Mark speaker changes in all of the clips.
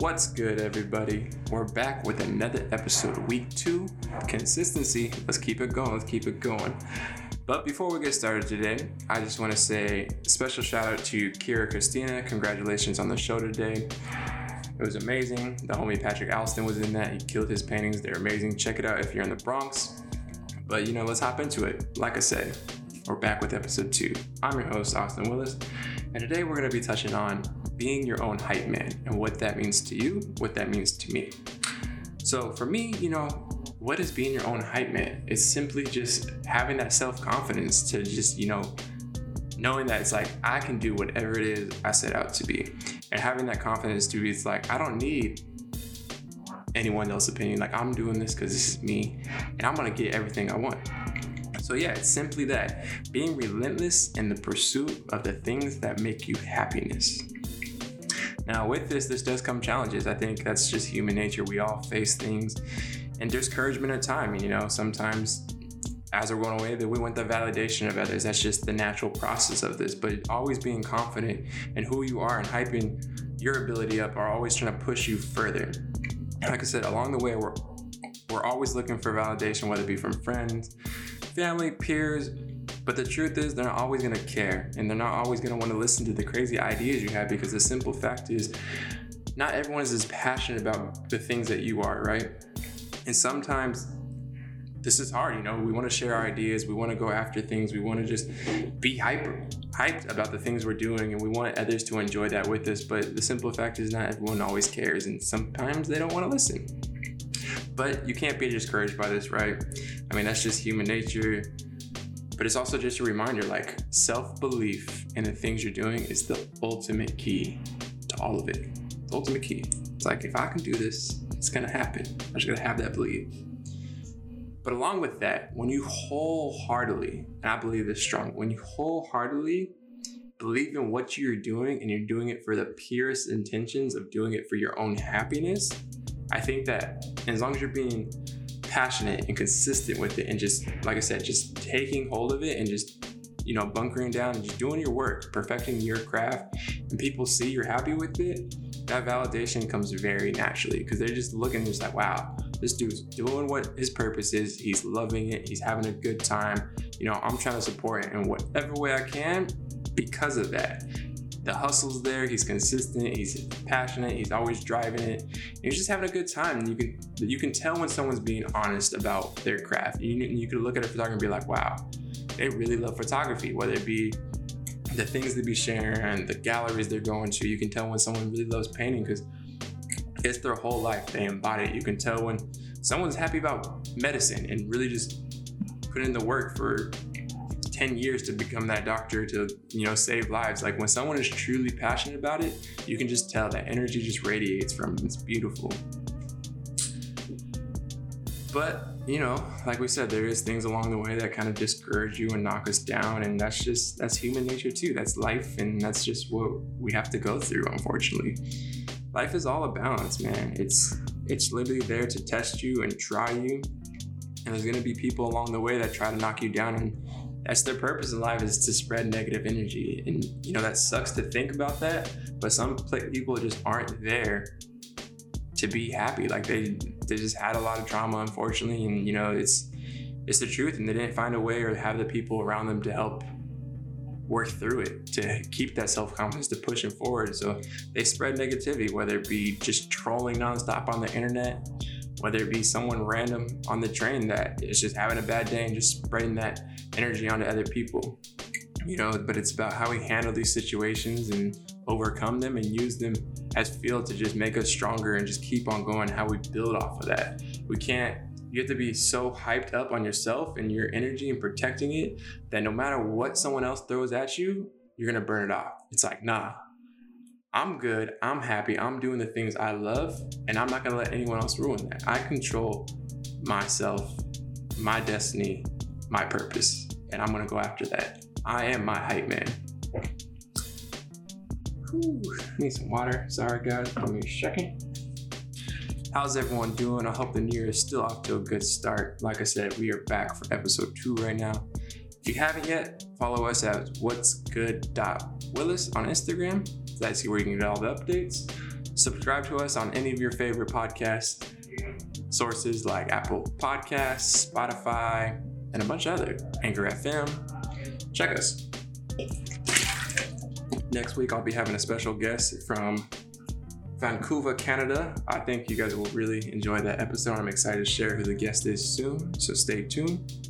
Speaker 1: What's good, everybody? We're back with another episode, week two. Consistency. Let's keep it going. Let's keep it going. But before we get started today, I just want to say a special shout out to Kira Christina. Congratulations on the show today. It was amazing. The homie Patrick Alston was in that. He killed his paintings. They're amazing. Check it out if you're in the Bronx. But you know, let's hop into it. Like I said, we're back with episode two. I'm your host, Austin Willis, and today we're going to be touching on being your own hype man and what that means to you, what that means to me. So, for me, you know, what is being your own hype man? It's simply just having that self confidence to just, you know, knowing that it's like I can do whatever it is I set out to be, and having that confidence to be, it's like I don't need anyone else's opinion. Like I'm doing this because this is me, and I'm gonna get everything I want. So yeah, it's simply that being relentless in the pursuit of the things that make you happiness. Now, with this, this does come challenges. I think that's just human nature. We all face things and discouragement at time. You know, sometimes as we're going away, that we want the validation of others. That's just the natural process of this. But always being confident in who you are and hyping your ability up are always trying to push you further. Like I said, along the way, we're we're always looking for validation, whether it be from friends, family, peers, but the truth is, they're not always gonna care and they're not always gonna wanna listen to the crazy ideas you have because the simple fact is, not everyone is as passionate about the things that you are, right? And sometimes this is hard, you know. We wanna share our ideas, we wanna go after things, we wanna just be hyper, hyped about the things we're doing, and we want others to enjoy that with us. But the simple fact is, not everyone always cares, and sometimes they don't wanna listen. But you can't be discouraged by this, right? I mean, that's just human nature but it's also just a reminder like self belief in the things you're doing is the ultimate key to all of it. The ultimate key. It's like if I can do this, it's gonna happen. I'm just gonna have that belief. But along with that, when you wholeheartedly, and I believe this strong, when you wholeheartedly believe in what you're doing and you're doing it for the purest intentions of doing it for your own happiness, I think that as long as you're being passionate and consistent with it and just like i said just taking hold of it and just you know bunkering down and just doing your work perfecting your craft. And people see you're happy with it that validation comes very naturally because they're just looking just like wow this dude's doing what his purpose is. He's loving it. He's having a good time. You know i'm trying to support it in whatever way i can because of that the hustle's there. He's consistent. He's passionate. He's always driving it. he's just having a good time. you can you can tell when someone's being honest about their craft. You you could look at a photographer and be like, wow, they really love photography. Whether it be the things they be sharing, the galleries they're going to, you can tell when someone really loves painting because it's their whole life. They embody it. You can tell when someone's happy about medicine and really just put in the work for 10 years to become that doctor to you know save lives. Like when someone is truly passionate about it you can just tell that energy just radiates from them. It's beautiful. But you know like we said there is things along the way that kind of discourage you and knock us down and that's just that's human nature too. That's life and that's just what we have to go through unfortunately. Life is all a balance man. It's it's literally there to test you and try you. And there's going to be people along the way that try to knock you down and that's their purpose in life is to spread negative energy. And you know that sucks to think about that but some people just aren't there to be happy. Like they they just had a lot of trauma unfortunately and you know it's it's the truth and they didn't find a way or have the people around them to help work through it to keep that self-confidence to push them forward. So they spread negativity whether it be just trolling nonstop on the internet whether it be someone random on the train that is just having a bad day and just spreading that energy onto other people you know but it's about how we handle these situations and overcome them and use them as fuel to just make us stronger and just keep on going how we build off of that. We can't you have to be so hyped up on yourself and your energy and protecting it that no matter what someone else throws at you you're gonna burn it off it's like nah I'm good, I'm happy, I'm doing the things I love, and I'm not gonna let anyone else ruin that. I control myself, my destiny, my purpose, and I'm gonna go after that. I am my hype man. Whew, need some water. Sorry, guys, give me a second. How's everyone doing? I hope the new year is still off to a good start. Like I said, we are back for episode two right now. If you haven't yet, follow us at what's good willis on Instagram. That's where you can get all the updates. Subscribe to us on any of your favorite podcast sources like Apple Podcasts, Spotify, and a bunch of other Anchor FM. Check us. Next week, I'll be having a special guest from Vancouver, Canada. I think you guys will really enjoy that episode. I'm excited to share who the guest is soon, so stay tuned.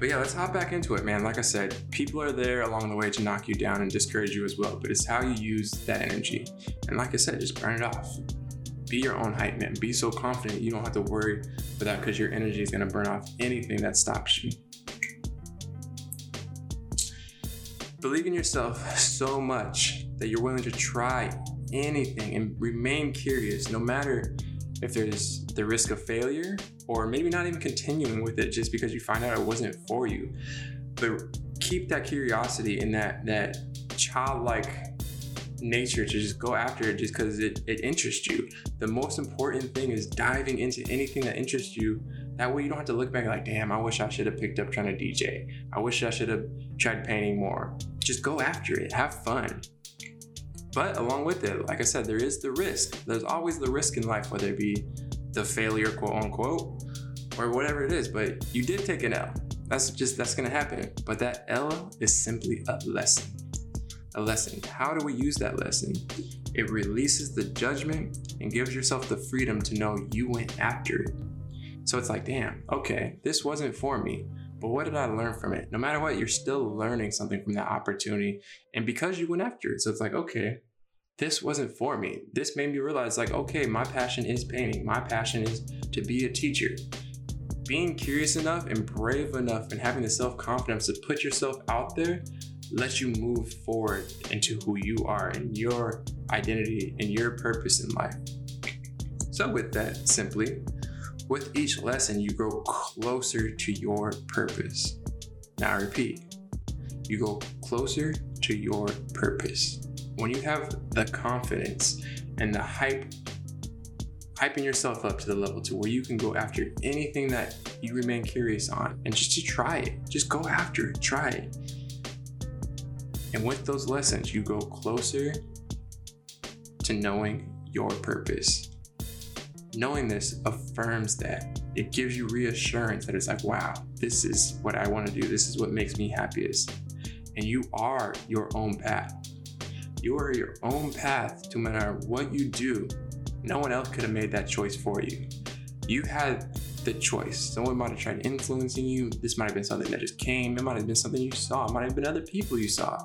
Speaker 1: But yeah, let's hop back into it, man. Like I said, people are there along the way to knock you down and discourage you as well, but it's how you use that energy. And like I said, just burn it off. Be your own hype man. Be so confident you don't have to worry for that because your energy is going to burn off anything that stops you. Believe in yourself so much that you're willing to try anything and remain curious no matter if there's the risk of failure or maybe not even continuing with it just because you find out it wasn't for you. But keep that curiosity and that that childlike nature to just go after it just because it, it interests you. The most important thing is diving into anything that interests you. That way you don't have to look back like, damn, I wish I should have picked up trying to DJ. I wish I should have tried painting more. Just go after it. Have fun. But along with it, like I said, there is the risk. There's always the risk in life, whether it be the failure, quote unquote, or whatever it is. But you did take an L. That's just that's gonna happen. But that L is simply a lesson. A lesson. How do we use that lesson? It releases the judgment and gives yourself the freedom to know you went after it. So it's like, damn, okay, this wasn't for me. But what did I learn from it? No matter what, you're still learning something from that opportunity. And because you went after it, so it's like, okay, this wasn't for me. This made me realize, like, okay, my passion is painting. My passion is to be a teacher. Being curious enough and brave enough and having the self confidence to put yourself out there lets you move forward into who you are and your identity and your purpose in life. So, with that, simply, with each lesson, you grow closer to your purpose. Now, I repeat, you go closer to your purpose. When you have the confidence and the hype, hyping yourself up to the level to where you can go after anything that you remain curious on and just to try it, just go after it, try it. And with those lessons, you go closer to knowing your purpose knowing this affirms that. It gives you reassurance that it's like, wow, this is what I want to do. This is what makes me happiest. And you are your own path. You are your own path no matter what you do. No one else could have made that choice for you. You had the choice. Someone might have tried influencing you. This might have been something that just came. It might have been something you saw. It might have been other people you saw.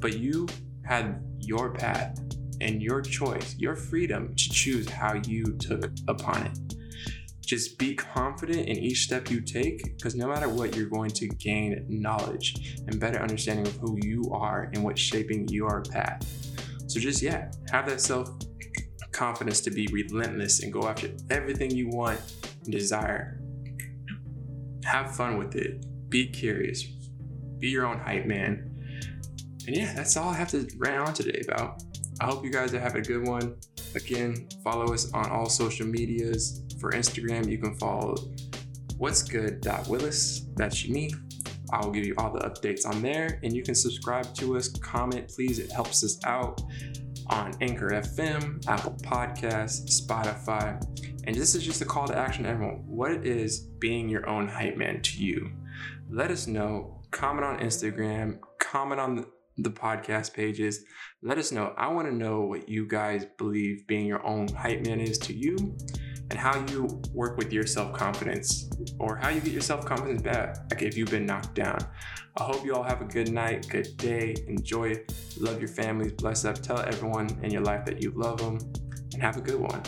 Speaker 1: But you had your path and your choice, your freedom to choose how you took upon it. Just be confident in each step you take because no matter what, you're going to gain knowledge and better understanding of who you are and what's shaping your path. So, just yeah, have that self confidence to be relentless and go after everything you want and desire. Have fun with it. Be curious. Be your own hype man. And yeah, that's all I have to rant on today about. I hope you guys are having a good one. Again, follow us on all social medias. For Instagram, you can follow what's good willis. That's me. I'll give you all the updates on there, and you can subscribe to us. Comment, please. It helps us out on Anchor FM, Apple Podcasts, Spotify. And this is just a call to action, everyone. What is being your own hype man to you? Let us know. Comment on Instagram. Comment on the podcast pages. Let us know. I want to know what you guys believe being your own hype man is to you and how you work with your self confidence or how you get your self confidence back if you've been knocked down. I hope you all have a good night, good day, enjoy it, love your families, bless up, tell everyone in your life that you love them, and have a good one.